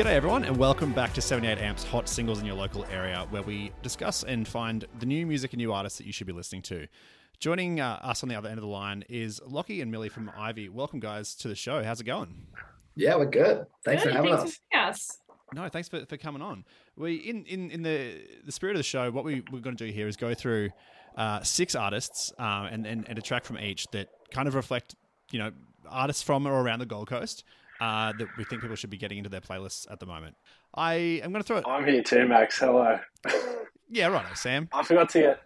G'day, everyone, and welcome back to 78 Amps Hot Singles in your local area, where we discuss and find the new music and new artists that you should be listening to. Joining uh, us on the other end of the line is Lockie and Millie from Ivy. Welcome, guys, to the show. How's it going? Yeah, we're good. Thanks Good, for having thanks us. for us. No, thanks for, for coming on. We in, in, in the the spirit of the show, what we, we're going to do here is go through uh, six artists um, and, and and a track from each that kind of reflect, you know, artists from or around the Gold Coast uh, that we think people should be getting into their playlists at the moment. I am going to throw it. I'm here too, Max. Hello. Yeah, right, Sam. I forgot to get.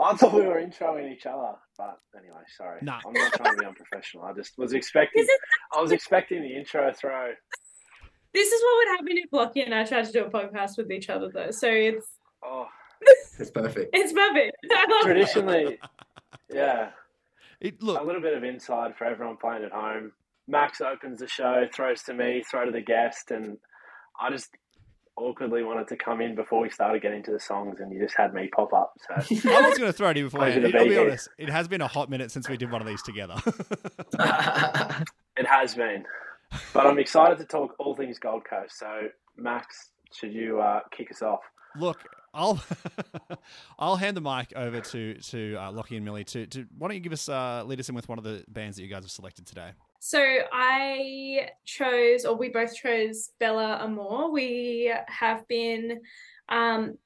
I thought we were introing each other, but anyway, sorry. Nah. I'm not trying to be unprofessional. I just was expecting. Is, I was expecting the intro throw. this is what would happen if Lockie and I tried to do a podcast with each other, though. So it's Oh, It's perfect. it's perfect. I love it. traditionally, yeah. It, look, A little bit of inside for everyone playing at home. Max opens the show, throws to me, throw to the guest, and I just awkwardly wanted to come in before we started getting to the songs, and you just had me pop up. So I was going to throw it in before. To I'll be be here. honest. It has been a hot minute since we did one of these together. it has been, but I'm excited to talk all things Gold Coast. So Max, should you uh, kick us off? Look, I'll I'll hand the mic over to to uh, Lockie and Millie. To, to why don't you give us uh, lead us in with one of the bands that you guys have selected today? So I chose, or we both chose Bella Amor. We have been, um,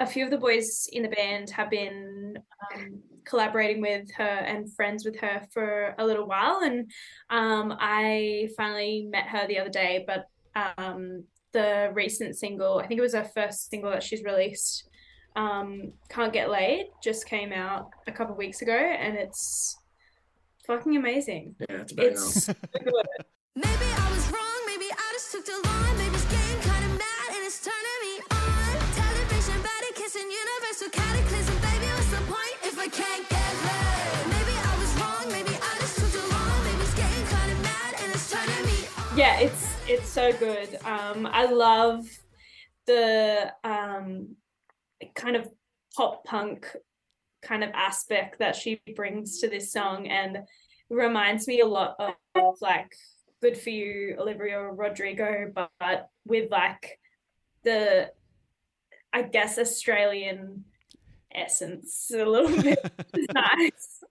a few of the boys in the band have been um, collaborating with her and friends with her for a little while, and um, I finally met her the other day. But um, the recent single, I think it was her first single that she's released, um, "Can't Get Laid," just came out a couple weeks ago, and it's fucking amazing. yeah, it's a. It's so good. Maybe I was wrong, maybe I just took too long. Maybe it's getting kinda mad and it's turning me on. Television, better kissing, universal cataclysm. Baby, what's the point if I can't get laid? Maybe I was wrong, maybe I just took too long. Maybe it's getting kinda mad and it's turning me on. yeah it's it's so good um i love the um kind of pop punk kind of aspect that she brings to this song and reminds me a lot of, of like good for you olivia rodrigo but with like the i guess australian essence a little bit It's nice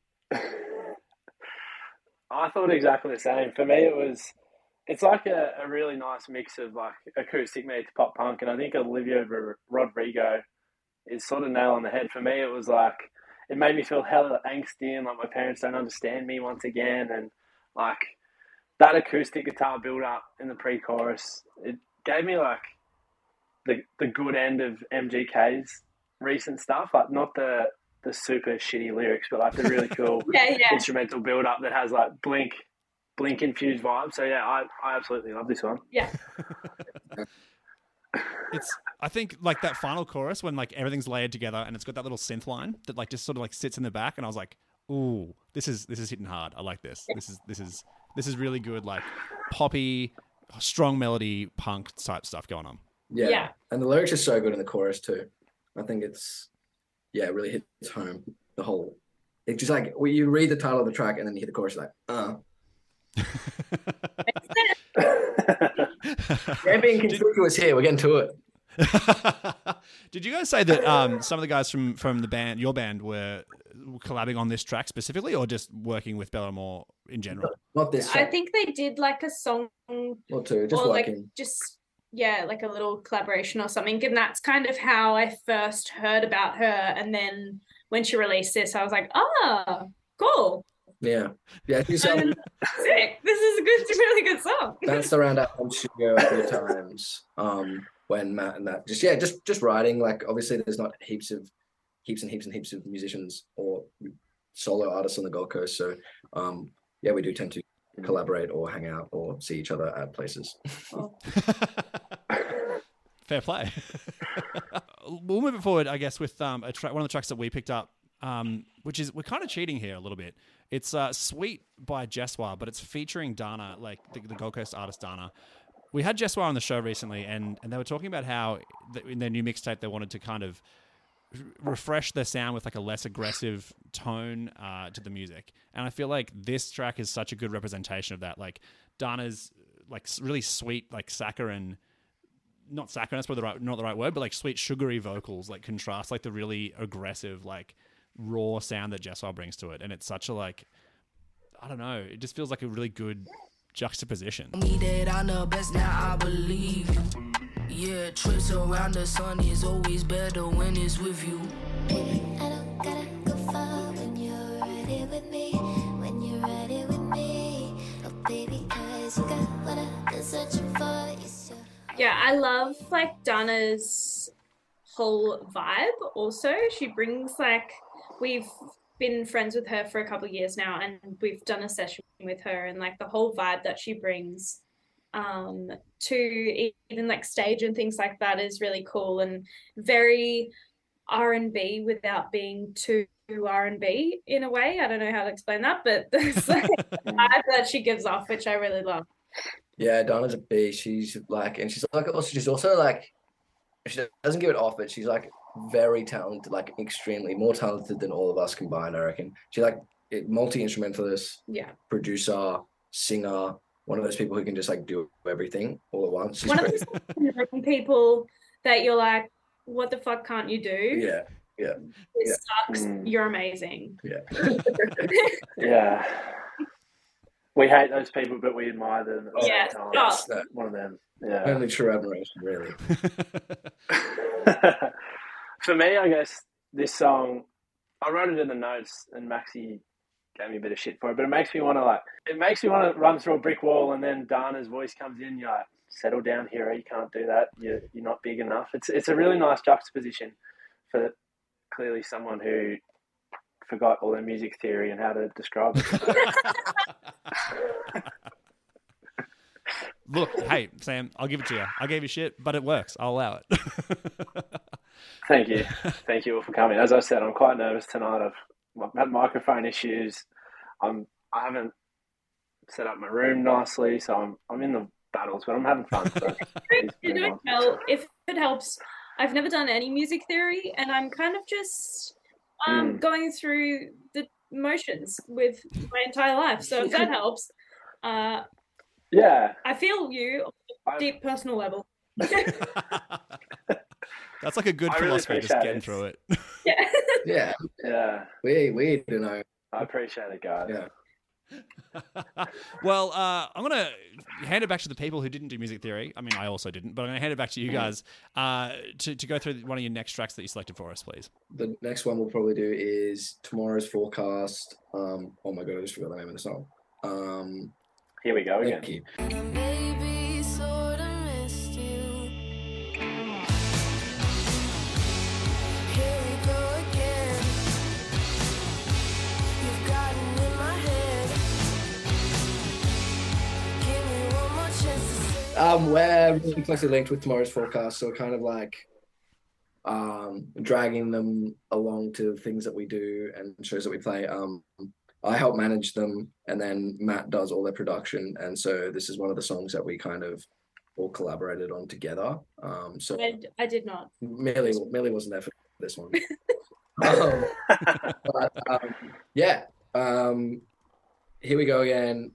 I thought exactly the same. For me, it was. It's like a, a really nice mix of like acoustic meets pop punk, and I think Olivia Rodrigo is sort of nail on the head. For me, it was like it made me feel hella angsty and like my parents don't understand me once again, and like that acoustic guitar build up in the pre-chorus, it gave me like the the good end of MGK's recent stuff, like not the the super shitty lyrics, but like the really cool yeah yeah instrumental build up that has like blink blink infused vibes. So yeah, I, I absolutely love this one. yeah It's I think like that final chorus when like everything's layered together and it's got that little synth line that like just sort of like sits in the back, and I was like, ooh, this is this is hitting hard. I like this. This is this is this is really good, like poppy, strong melody, punk type stuff going on. yeah. Yeah. And the lyrics are so good in the chorus too. I think it's yeah, it really hits home. The whole it's just like when you read the title of the track and then you hear the chorus, you're like, uh. Yeah, being conspicuous here. We're getting to it. Did you guys say that um, some of the guys from from the band, your band, were collabing on this track specifically, or just working with Bellamore in general? Not this I think they did like a song or two, just or like working. just yeah, like a little collaboration or something. And that's kind of how I first heard about her. And then when she released this, I was like, ah, cool. Yeah. Yeah, she sound- Sick. This is a good really good song. danced around our home studio a few times. Um, when Matt and that just yeah, just just writing. Like obviously, there's not heaps of heaps and heaps and heaps of musicians or solo artists on the Gold Coast. So um, yeah, we do tend to collaborate or hang out or see each other at places. Fair play. we'll move it forward, I guess, with um, a track, one of the tracks that we picked up, um, which is we're kind of cheating here a little bit. It's uh, "Sweet" by Jesswar, but it's featuring Dana, like the, the Gold Coast artist Dana. We had Jesswar on the show recently, and and they were talking about how in their new mixtape they wanted to kind of refresh their sound with like a less aggressive tone uh, to the music. And I feel like this track is such a good representation of that. Like Dana's like really sweet, like saccharine not saccharine. That's probably the right, not the right word, but like sweet sugary vocals, like contrast like the really aggressive, like raw sound that Jesswar brings to it, and it's such a like, I don't know, it just feels like a really good juxtaposition. me that I'm the best, now I believe you. Yeah, trips around the sun is always better when it's with you. Baby, I don't gotta go far when you're right here with me. When you're right here with me. Oh, baby, cause you got what I've been searching for. Yes, Yeah, I love like Dana's whole vibe also. She brings like we've been friends with her for a couple years now and we've done a session with her and like the whole vibe that she brings um to even like stage and things like that is really cool and very R&B without being too R&B in a way. I don't know how to explain that, but there's like vibe that she gives off which I really love. Yeah, Donna's a beast. She's like, and she's like, also she's also like, she doesn't give it off, but she's like very talented, like extremely more talented than all of us combined. I reckon. She's like multi instrumentalist, Yeah. producer, singer. One of those people who can just like do everything all at once. She's one of those people that you're like, what the fuck can't you do? yeah, yeah. This sucks. Mm. You're amazing. Yeah. Yeah. We hate those people, but we admire them. at Yeah. same time. Oh. One of them. Yeah. only true admiration, really. For me, I guess this song, I wrote it in the notes, and Maxie gave me a bit of shit for it. But it makes me want to like, it makes me want to run through a brick wall, and then Dana's voice comes in. You're like, settle down, hero. You can't do that. You're you're not big enough. It's it's a really nice juxtaposition for clearly someone who forgot all their music theory and how to describe it. Look, hey Sam, I'll give it to you. I gave you shit, but it works. I'll allow it. Thank you. Thank you all for coming. As I said, I'm quite nervous tonight. I've had microphone issues. I'm I haven't set up my room nicely, so I'm I'm in the battles, but I'm having fun. So You're been doing nice. well. If it helps, I've never done any music theory, and I'm kind of just um, Mm. going through the motions with my entire life. So if that helps, uh, Yeah. I feel you on I- a deep personal level. That's like a good I really philosophy, just appreciate getting it. through it. yeah. Yeah, Yeah. we we don't know. I appreciate it, guys. Yeah. well, uh, I'm gonna hand it back to the people who didn't do music theory. I mean, I also didn't, but I'm gonna hand it back to you guys uh, to to go through one of your next tracks that you selected for us, please. The next one we'll probably do is tomorrow's forecast. Um, oh my god, I just forgot the name of the song. Um, Here we go again. Um, we're really closely linked with tomorrow's forecast, so kind of like um dragging them along to things that we do and shows that we play. Um, I help manage them, and then Matt does all their production, and so this is one of the songs that we kind of all collaborated on together. Um, so I, I did not. Millie, Millie wasn't there for this one. um, but um, yeah, um, here we go again.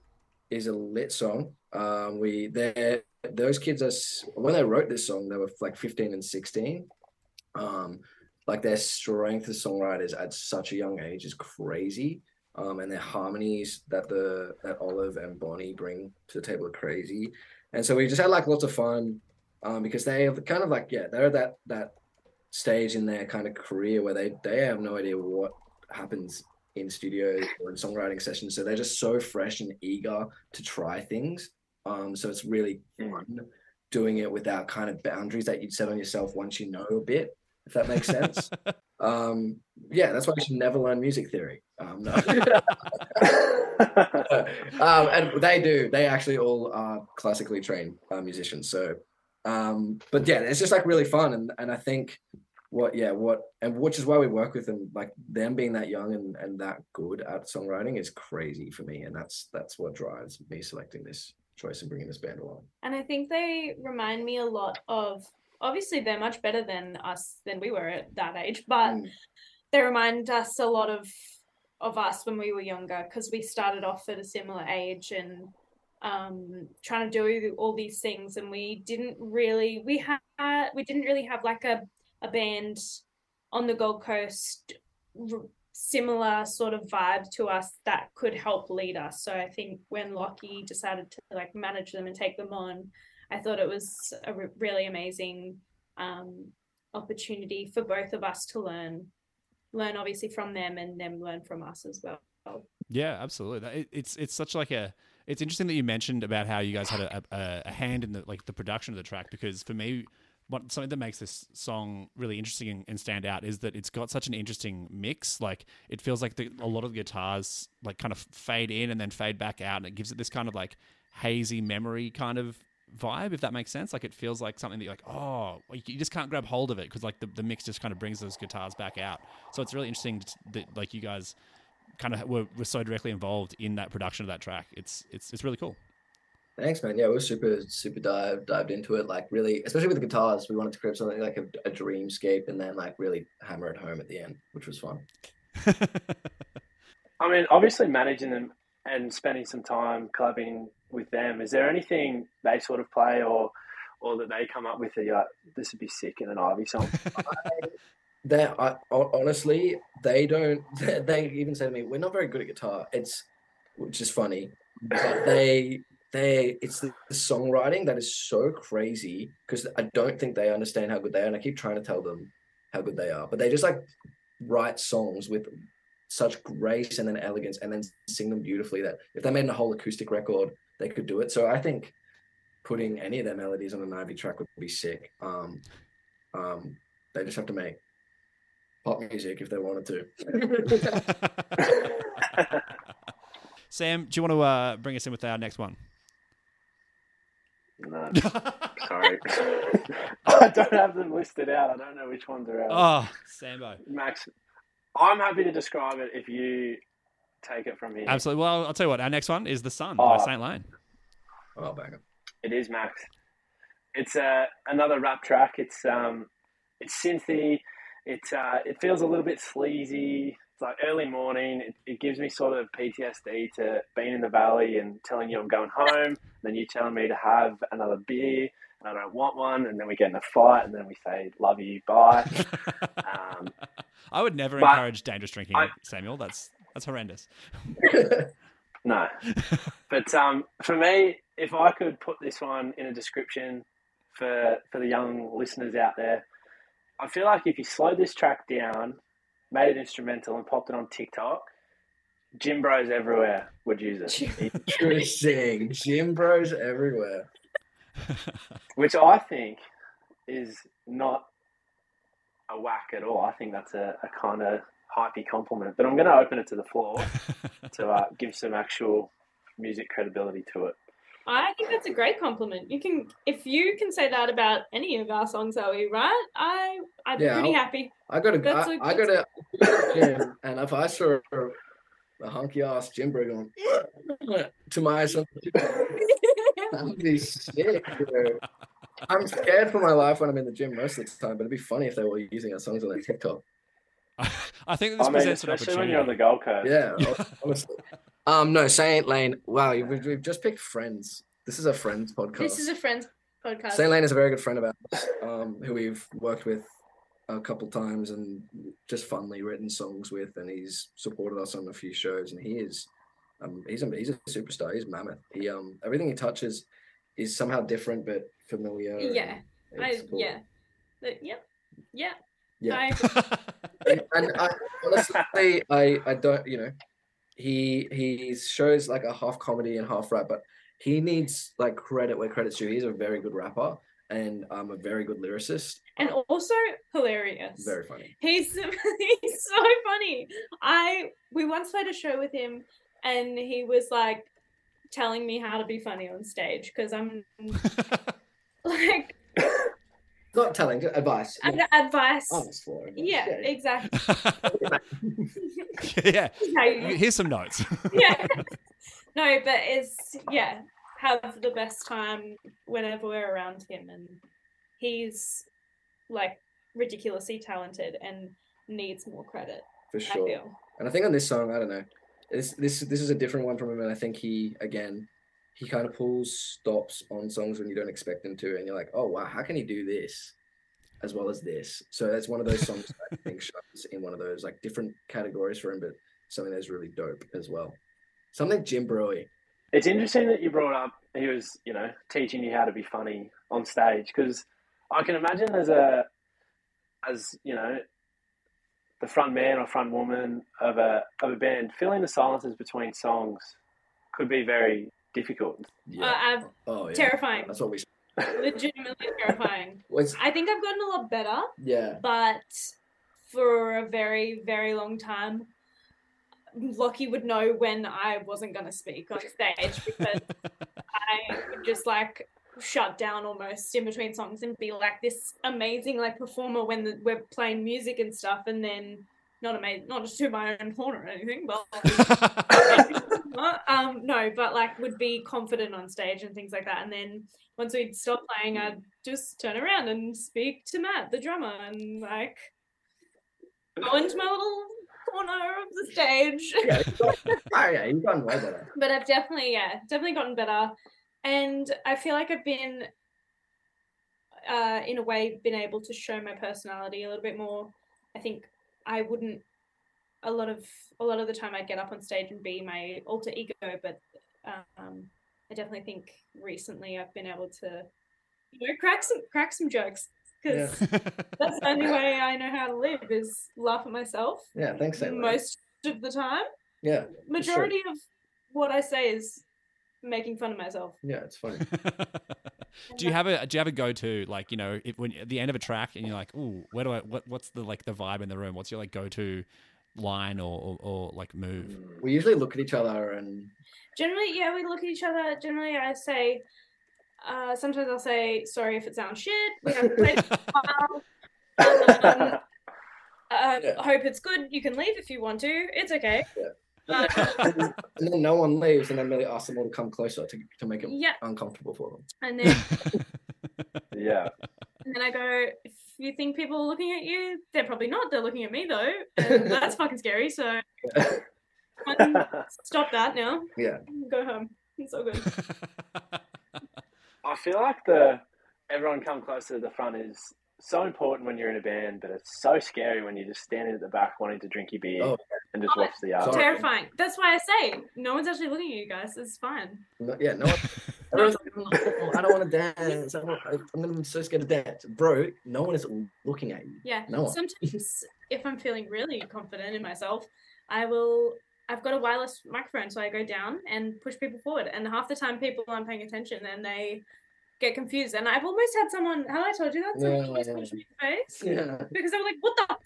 Is a lit song. Um, we they those kids are when they wrote this song, they were like 15 and 16. Um, like their strength as songwriters at such a young age is crazy. Um, and their harmonies that the that Olive and Bonnie bring to the table are crazy. And so we just had like lots of fun um, because they have kind of like yeah they're at that that stage in their kind of career where they they have no idea what happens in studio or in songwriting sessions so they're just so fresh and eager to try things um so it's really fun doing it without kind of boundaries that you'd set on yourself once you know a bit if that makes sense um yeah that's why you should never learn music theory um no. um, and they do. They actually all are classically trained uh, musicians. So, um, but yeah, it's just like really fun, and and I think what yeah what and which is why we work with them. Like them being that young and and that good at songwriting is crazy for me, and that's that's what drives me selecting this choice and bringing this band along. And I think they remind me a lot of obviously they're much better than us than we were at that age, but Mm. they remind us a lot of of us when we were younger because we started off at a similar age and um trying to do all these things and we didn't really we had we didn't really have like a a band on the Gold Coast similar sort of vibe to us that could help lead us so I think when Lockie decided to like manage them and take them on I thought it was a re- really amazing um opportunity for both of us to learn learn obviously from them and them learn from us as well Yeah, absolutely. It's it's such like a. It's interesting that you mentioned about how you guys had a, a, a hand in the like the production of the track because for me, what something that makes this song really interesting and, and stand out is that it's got such an interesting mix. Like it feels like the, a lot of the guitars like kind of fade in and then fade back out, and it gives it this kind of like hazy memory kind of vibe, if that makes sense. Like it feels like something that you're like, oh, you just can't grab hold of it because like the, the mix just kind of brings those guitars back out. So it's really interesting that like you guys kind of were, were so directly involved in that production of that track. It's it's it's really cool. Thanks, man. Yeah, we were super, super dive, dived into it. Like, really, especially with the guitars, we wanted to create something like a, a dreamscape and then, like, really hammer it home at the end, which was fun. I mean, obviously managing them and spending some time collabing with them. Is there anything they sort of play or or that they come up with that you're like, this would be sick in an Ivy song? They, honestly, they don't. They even say to me, "We're not very good at guitar." It's, which is funny, but they, they, it's the, the songwriting that is so crazy because I don't think they understand how good they are, and I keep trying to tell them how good they are, but they just like write songs with such grace and then elegance, and then sing them beautifully. That if they made a whole acoustic record, they could do it. So I think putting any of their melodies on an Ivy track would be sick. Um, um, they just have to make pop music if they wanted to. Sam, do you want to uh, bring us in with our next one? No, sorry. I don't have them listed out. I don't know which ones are out. oh, Sambo. Max, I'm happy to describe it if you take it from here. Absolutely. Well, I'll tell you what. Our next one is "The Sun" by Oh. Saint Lane. oh, banger. It is Max. It's uh, another rap track. It's um, it's synthy. It's uh, it feels a little bit sleazy. It's like early morning. It, it gives me sort of PTSD to being in the valley and telling you I'm going home. Then you telling me to have another beer, and I don't want one. And then we get in a fight, and then we say love you, bye. Um, I would never encourage dangerous drinking, I- Samuel. That's that's horrendous. No. but um, for me, if I could put this one in a description for for the young listeners out there, I feel like if you slow this track down, made it instrumental, and popped it on TikTok, gym bros everywhere would use it. Interesting. Gym bros everywhere. Which I think is not a whack at all. I think that's a, a kind of hypey compliment. But I'm going to open it to the floor to uh, give some actual music credibility to it. I think that's a great compliment. You can, if you can say that about any of our songs, are we right? I, I'm Yeah, pretty I'll- happy. I got to. That's I, a- I got to gym, and if I saw a, a hunky ass gym bro going to my son, that would be sick. Bro. I'm scared for my life when I'm in the gym most of the time, but it'd be funny if they were using our songs on their TikTok. I think this I mean, presents an especially opportunity. when you're on the Gold Coast. Yeah, honestly. Um, no, Saint Lane. Wow, we've, we've just picked friends. This is a friends podcast. This is a friends podcast. Saint Lane is a very good friend of ours, um, who we've worked with a couple times and just funnily written songs with, and he's supported us on a few shows. And he is, um, he's a he's a superstar. He's mammoth. He um everything he touches is somehow different but familiar. Yeah, I, it's cool. yeah, But, yep, yeah. yeah. I, and, and I, honestly, I I don't you know, he he shows like a half comedy and half rap, but he needs like credit where credit's due. He's a very good rapper and um a very good lyricist. and also hilarious. Very funny. He's he's so funny. I we once played a show with him, and he was like telling me how to be funny on stage because I'm like Not telling, advice. ad- advice. Ask for advice. Yeah, exactly. yeah. Here's some notes. yeah. No, but it's yeah, have the best time whenever we're around him, and he's like ridiculously talented and needs more credit. for I sure. feel. And I think on this song, I don't know, this this this is a different one from him, and I think he again, he kind of pulls stops on songs when you don't expect him to, and you're like, oh wow, how can he do this as well as this? So that's one of those songs that I think shines in one of those like different categories for him, but something that's really dope as well. Something Jim Brewy. It's interesting that you brought up he was, you know, teaching you how to be funny on stage because I can imagine as a, as you know, the front man or front woman of a of a band, filling the silences between songs could be very difficult. Yeah. Uh, oh yeah. terrifying. That's what we. legitimately terrifying. Was I think I've gotten a lot better, yeah. but for a very, very long time, Lockie would know when I wasn't going to speak on stage because I would just like shut down almost in between songs and be like this amazing like performer when the, we're playing music and stuff, and then not amazing, not just to my own horn or anything, but um, no, but like would be confident on stage and things like that. And then once we'd stop playing, I'd just turn around and speak to Matt, the drummer, and like go into my little corner of the stage. Yeah, you've got- oh yeah, you've gotten way better. but I've definitely, yeah, definitely gotten better. And I feel like I've been, uh, in a way, been able to show my personality a little bit more. I think I wouldn't a lot of a lot of the time I'd get up on stage and be my alter ego, but um, I definitely think recently I've been able to, you know, crack some crack some jokes because that's the only way I know how to live is laugh at myself Yeah, thanks, Sailor. most of the time. Yeah, Majority of what I say is making fun of myself. yeah, it's funny. do you have a do you have a go to like you know if, when at the end of a track and you're like ooh where do I what what's the like the vibe in the room what's your like go to line or, or or like move We usually look at each other and Generally, yeah, we look at each other. Generally, I say, uh, sometimes I'll say, sorry if it sounds shit. We have to play this while. Um, uh, Yeah. Hope it's good. You can leave if you want to. It's okay. Uh, and then no one leaves, and then we ask them all to come closer to, to make it yeah, uncomfortable for them. and then Yeah. and then I go, if you think people are looking at you, they're probably not. They're looking at me though, and that's fucking scary. So stop that now. Yeah, Go home. It's all good. I feel like the everyone come closer to the front is so important when you're in a band, but it's so scary when you're just standing at the back wanting to drink your beer Oh. and just Oh, watch the art. Terrifying. That's why I say no one's actually looking at you guys. It's fine. no, yeah, no. One, everyone's like, "Oh, I don't want to dance. I don't, I, I'm so scared to dance, bro. No one is looking at you. Yeah. No one. Sometimes if I'm feeling really confident in myself, I will I've got a wireless microphone, so I go down and push people forward. And half the time people aren't paying attention and they get confused. And I've almost had someone have I told you that? Someone Yeah, almost yeah. punched me in the face. Yeah, Because they were like, What the fuck?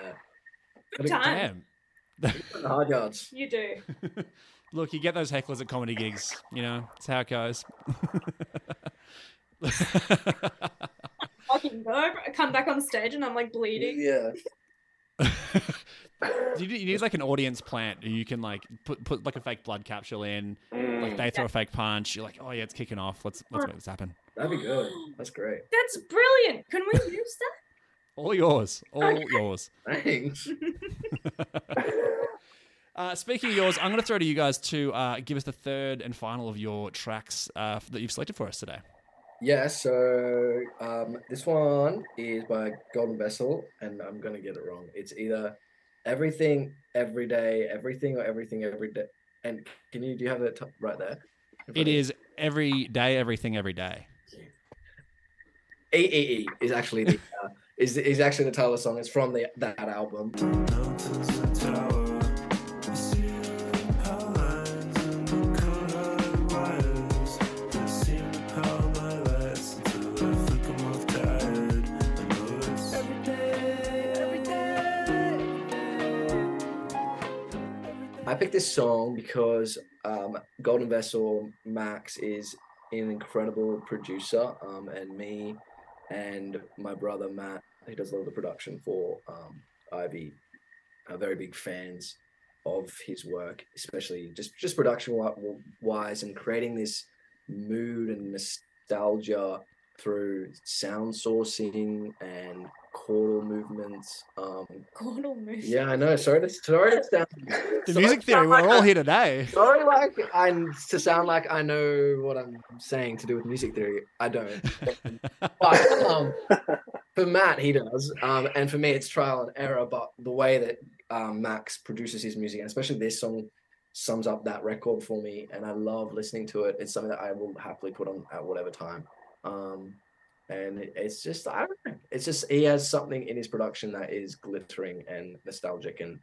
yeah. Good time. damn The hard yards. You do. look you get those hecklers at comedy gigs you know it's how it goes Fucking go. I come back on stage and I'm like bleeding. Yeah. You, need, you need like an audience plant you can like put put like a fake blood capsule in Mm. like they throw a fake punch you're like oh yeah it's kicking off let's let's make this happen That'd be good. That's great. That's brilliant. Can we use that? all yours all yours Thanks. Uh, speaking of yours, I'm going to throw to you guys to uh, give us the third and final of your tracks uh, that you've selected for us today. Yeah, so um, this one is by Golden Vessel, and I'm gonna get it wrong. It's either everything every day, everything or everything every day. And can you do you have it t- right there? It is every day, everything, every day. EEE is actually the uh, is is actually the title of the song. It's from the that album. Picked this song because um, Golden Vessel Max is an incredible producer, um, and me and my brother Matt, who does a lot of the production for um, Ivy, are very big fans of his work, especially just just production wise and creating this mood and nostalgia through sound sourcing and chordal movements. Um, Gordon move. yeah, I know. Sorry, to, sorry to sound. The sorry music theory, sound we're like all I- here today. Sorry, like I to sound like I know what I'm saying to do with music theory. I don't. but um, for Matt, he does, um, and for me, it's trial and error. But the way that um, Max produces his music, and especially this song, sums up that record for me, and I love listening to it. It's something that I will happily put on at whatever time. Um, and it's just I don't know. It's just he has something in his production that is glittering and nostalgic and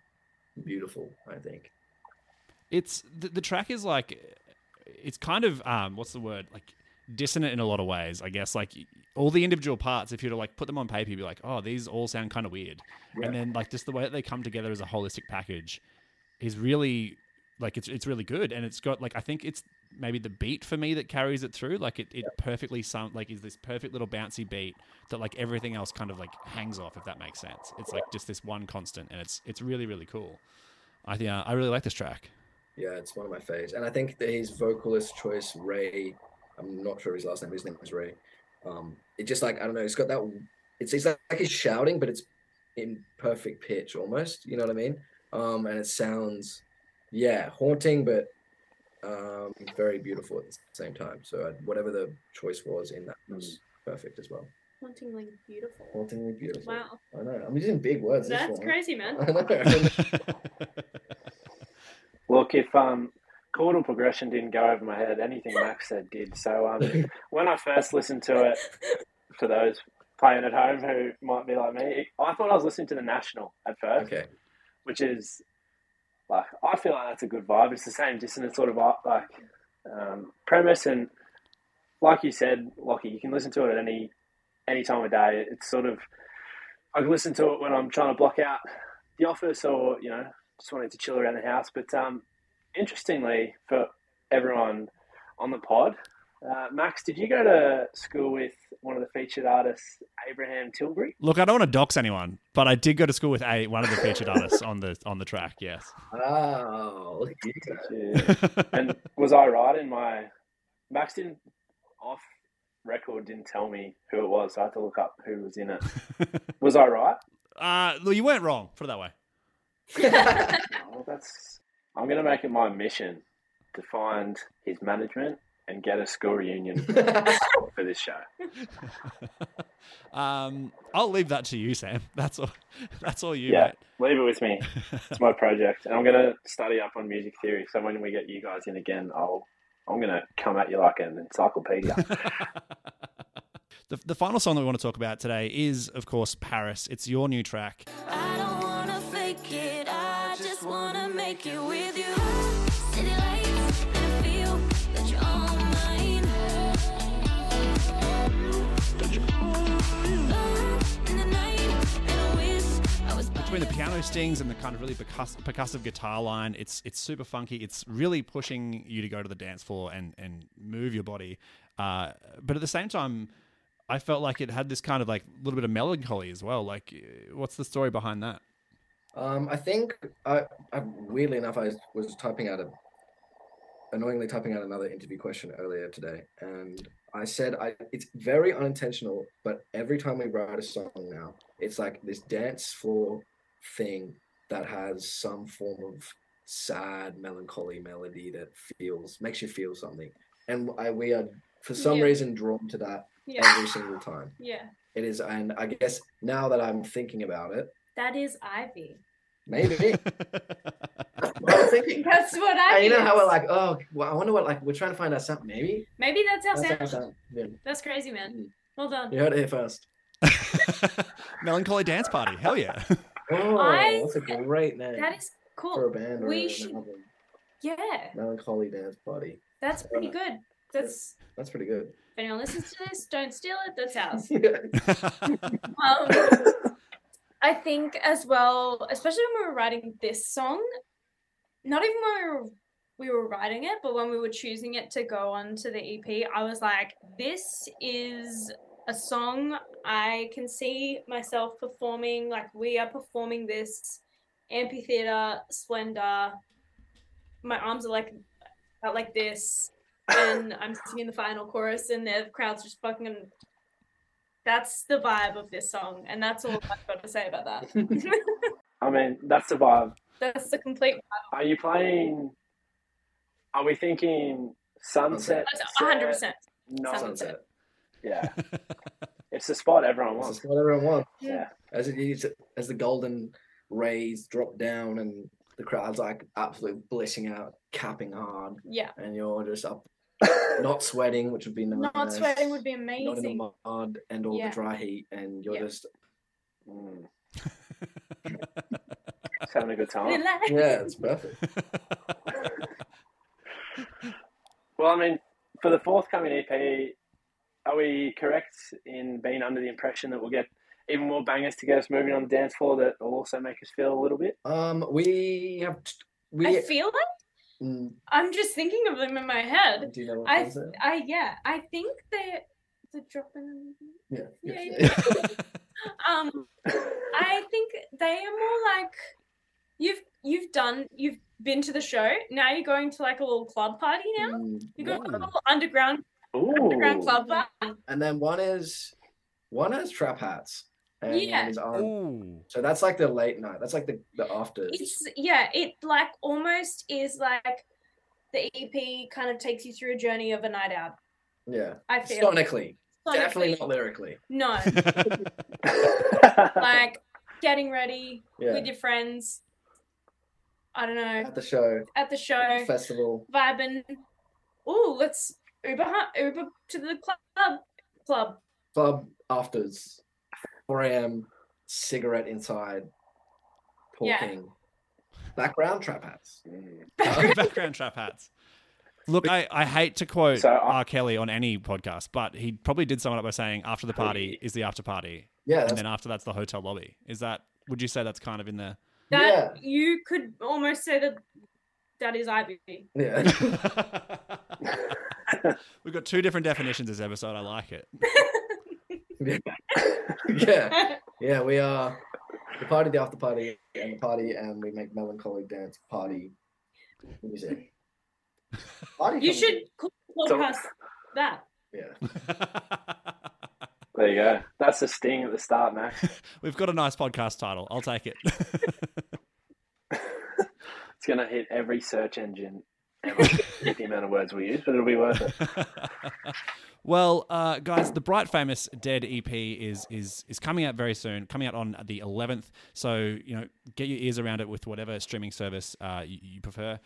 beautiful. I think. it's the, the track is like it's kind of um what's the word like dissonant in a lot of ways i guess like all the individual parts if you were to like put them on paper you'd be like oh these all sound kind of weird Yeah. and then like just the way that they come together as a holistic package is really like it's it's really good and it's got like i think it's maybe the beat for me that carries it through like it, it perfectly sound like is this perfect little bouncy beat that like everything else kind of like hangs off if that makes sense it's like just this one constant and it's it's really really cool i think uh, i really like this track Yeah, it's one of my faves, and I think that his vocalist choice, Ray, I'm not sure his last name. His name is Ray. Um, it just like I don't know. It's got that. It's it's like, like he's shouting, but it's in perfect pitch almost. You know what I mean? Um, and it sounds, yeah, haunting, but um, very beautiful at the same time. So I, whatever the choice was in that was perfect as well. Hauntingly beautiful. Hauntingly beautiful. Wow. I know. I'm using big words. this That's one. crazy, man. I know. Look, if um, chordal progression didn't go over my head, anything Max said did. So um, when I first listened to it, for those playing at home who might be like me, I thought I was listening to the National at first, okay. which is like I feel like that's a good vibe. It's the same dissonant sort of like um, premise, and like you said, Lockie, you can listen to it at any any time of day. It's sort of I can listen to it when I'm trying to block out the office or you know just wanting to chill around the house. But um, interestingly, for everyone on the pod, uh, Max, did you go to school with one of the featured artists, Abraham Tilbury? Look, I don't want to dox anyone, but I did go to school with a one of the featured artists on the on the track. Yes. Oh, look at you. and was I right in my Max didn't off record didn't tell me who it was, so I had to look up who was in it. Was I right? uh, well, you weren't wrong. Put it that way. Well, that's I'm gonna make it my mission to find his management and get a school reunion for this show. um, I'll leave that to you, Sam. That's all. That's all you. Yeah, mate. leave it with me. It's my project, and I'm gonna study up on music theory. So when we get you guys in again, I'll I'm gonna come at you like an encyclopedia. the, the final song that we want to talk about today is, of course, Paris. It's your new track. Between the piano stings and the kind of really percuss- percussive guitar line, it's it's super funky. It's really pushing you to go to the dance floor and and move your body. Uh, but at the same time, I felt like it had this kind of like little bit of melancholy as well. Like, what's the story behind that? Um, I think I, I weirdly enough, I was typing out a annoyingly typing out another interview question earlier today, and I said I it's very unintentional, but every time we write a song now, it's like this dance floor thing that has some form of sad, melancholy melody that feels makes you feel something, and I we are for some Yeah. reason drawn to that Yeah. every single time. Yeah. It is, and I guess now that I'm thinking about it, That is Ivy. maybe. That's what I'm thinking. That's what I And you know how we're like, oh, well, I wonder what, like, we're trying to find out something. Maybe Maybe that's how that's Sam. sound. Yeah. That's crazy, man. Mm. Well done. You heard it here first. Melancholy dance party. Hell yeah. Oh, I- that's a great name That is cool. for a band or we an should- album. Yeah, Melancholy Dance Party. that's pretty good. That's That's pretty good. if anyone listens to this, don't steal it. That's ours. yeah. Um, I think as well, especially when we were writing this song, not even when we were we were writing it, but when we were choosing it to go on to the EP, I was like, this is a song I can see myself performing. Like we are performing this amphitheater Splendour. My arms are like out like this, and I'm singing the final chorus, and the crowd's just fucking That's the vibe of this song, and that's all I've got to say about that. I mean, that's the vibe. that's the complete. Are you playing? Are we thinking sunset? 100. percent No, Sunset. Sunset. yeah. It's the spot everyone That's wants. just spot everyone wants. Yeah. As it is, as the golden rays drop down and the crowd's like absolutely blissing out, capping hard, Yeah, and you're just up, not sweating, which would be nice. not sweating would be amazing. Not in amazing. the mud and all Yeah. the dry heat, and you're Yeah. just Mm. Just having a good time. Relax. yeah, it's perfect. Well, I mean, for the forthcoming EP, are we correct in being under the impression that we'll get even more bangers to get us moving on the dance floor that will also make us feel a little bit? Um, we have t- we. I feel like mm, I'm just thinking of them in my head. do you know what I, ones they? I yeah, I think they're the dropping. Yeah. Yeah, yeah. Um, I think they are more like you've you've done you've been to the show. Now you're going to like a little club party now. Mm, You go to a little underground Ooh. underground club party. And then one is one is trap hats. And Yeah. one is R- So that's like the late night. That's like the the after. It's yeah, it like almost is like the EP kind of takes you through a journey of a night out. Yeah. I feel Sonically, definitely Sonically. not lyrically. no, like getting ready Yeah. with your friends. I don't know At the show, at the show. festival. vibing. Oh, let's Uber Uber to the club. Club. club afters, 4 a.m. cigarette inside, Yeah. talking, background trap hats. Background trap hats. Look, I, I hate to quote So, I- R. Kelly on any podcast, but he probably did sum it up by saying after the party is the after party. Yeah, And then after that's the hotel lobby. Is that would you say that's kind of in there? That you could almost say that that is Ivy. yeah. We've got two different definitions this episode. I like it. yeah, yeah. We are the party, the after party, and the party, and we make melancholy dance party music. Party you should call the So- podcast that. Yeah. There you go. That's the sting at the start, Max. We've got a nice podcast title. I'll take it. It's going to hit every search engine ever with the amount of words we use, but it'll be worth it. well, uh, guys, the Bright Famous Dead EP is is is coming out very soon. Coming out on the 11th. So you know, get your ears around it with whatever streaming service uh, you, you prefer.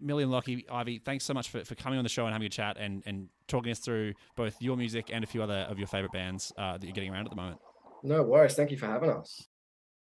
Millie and Lockie, Ivy, thanks so much for, for coming on the show and having a chat and, and talking us through both your music and a few other of your favorite bands uh, that you're getting around at the moment. No worries. Thank you for having us.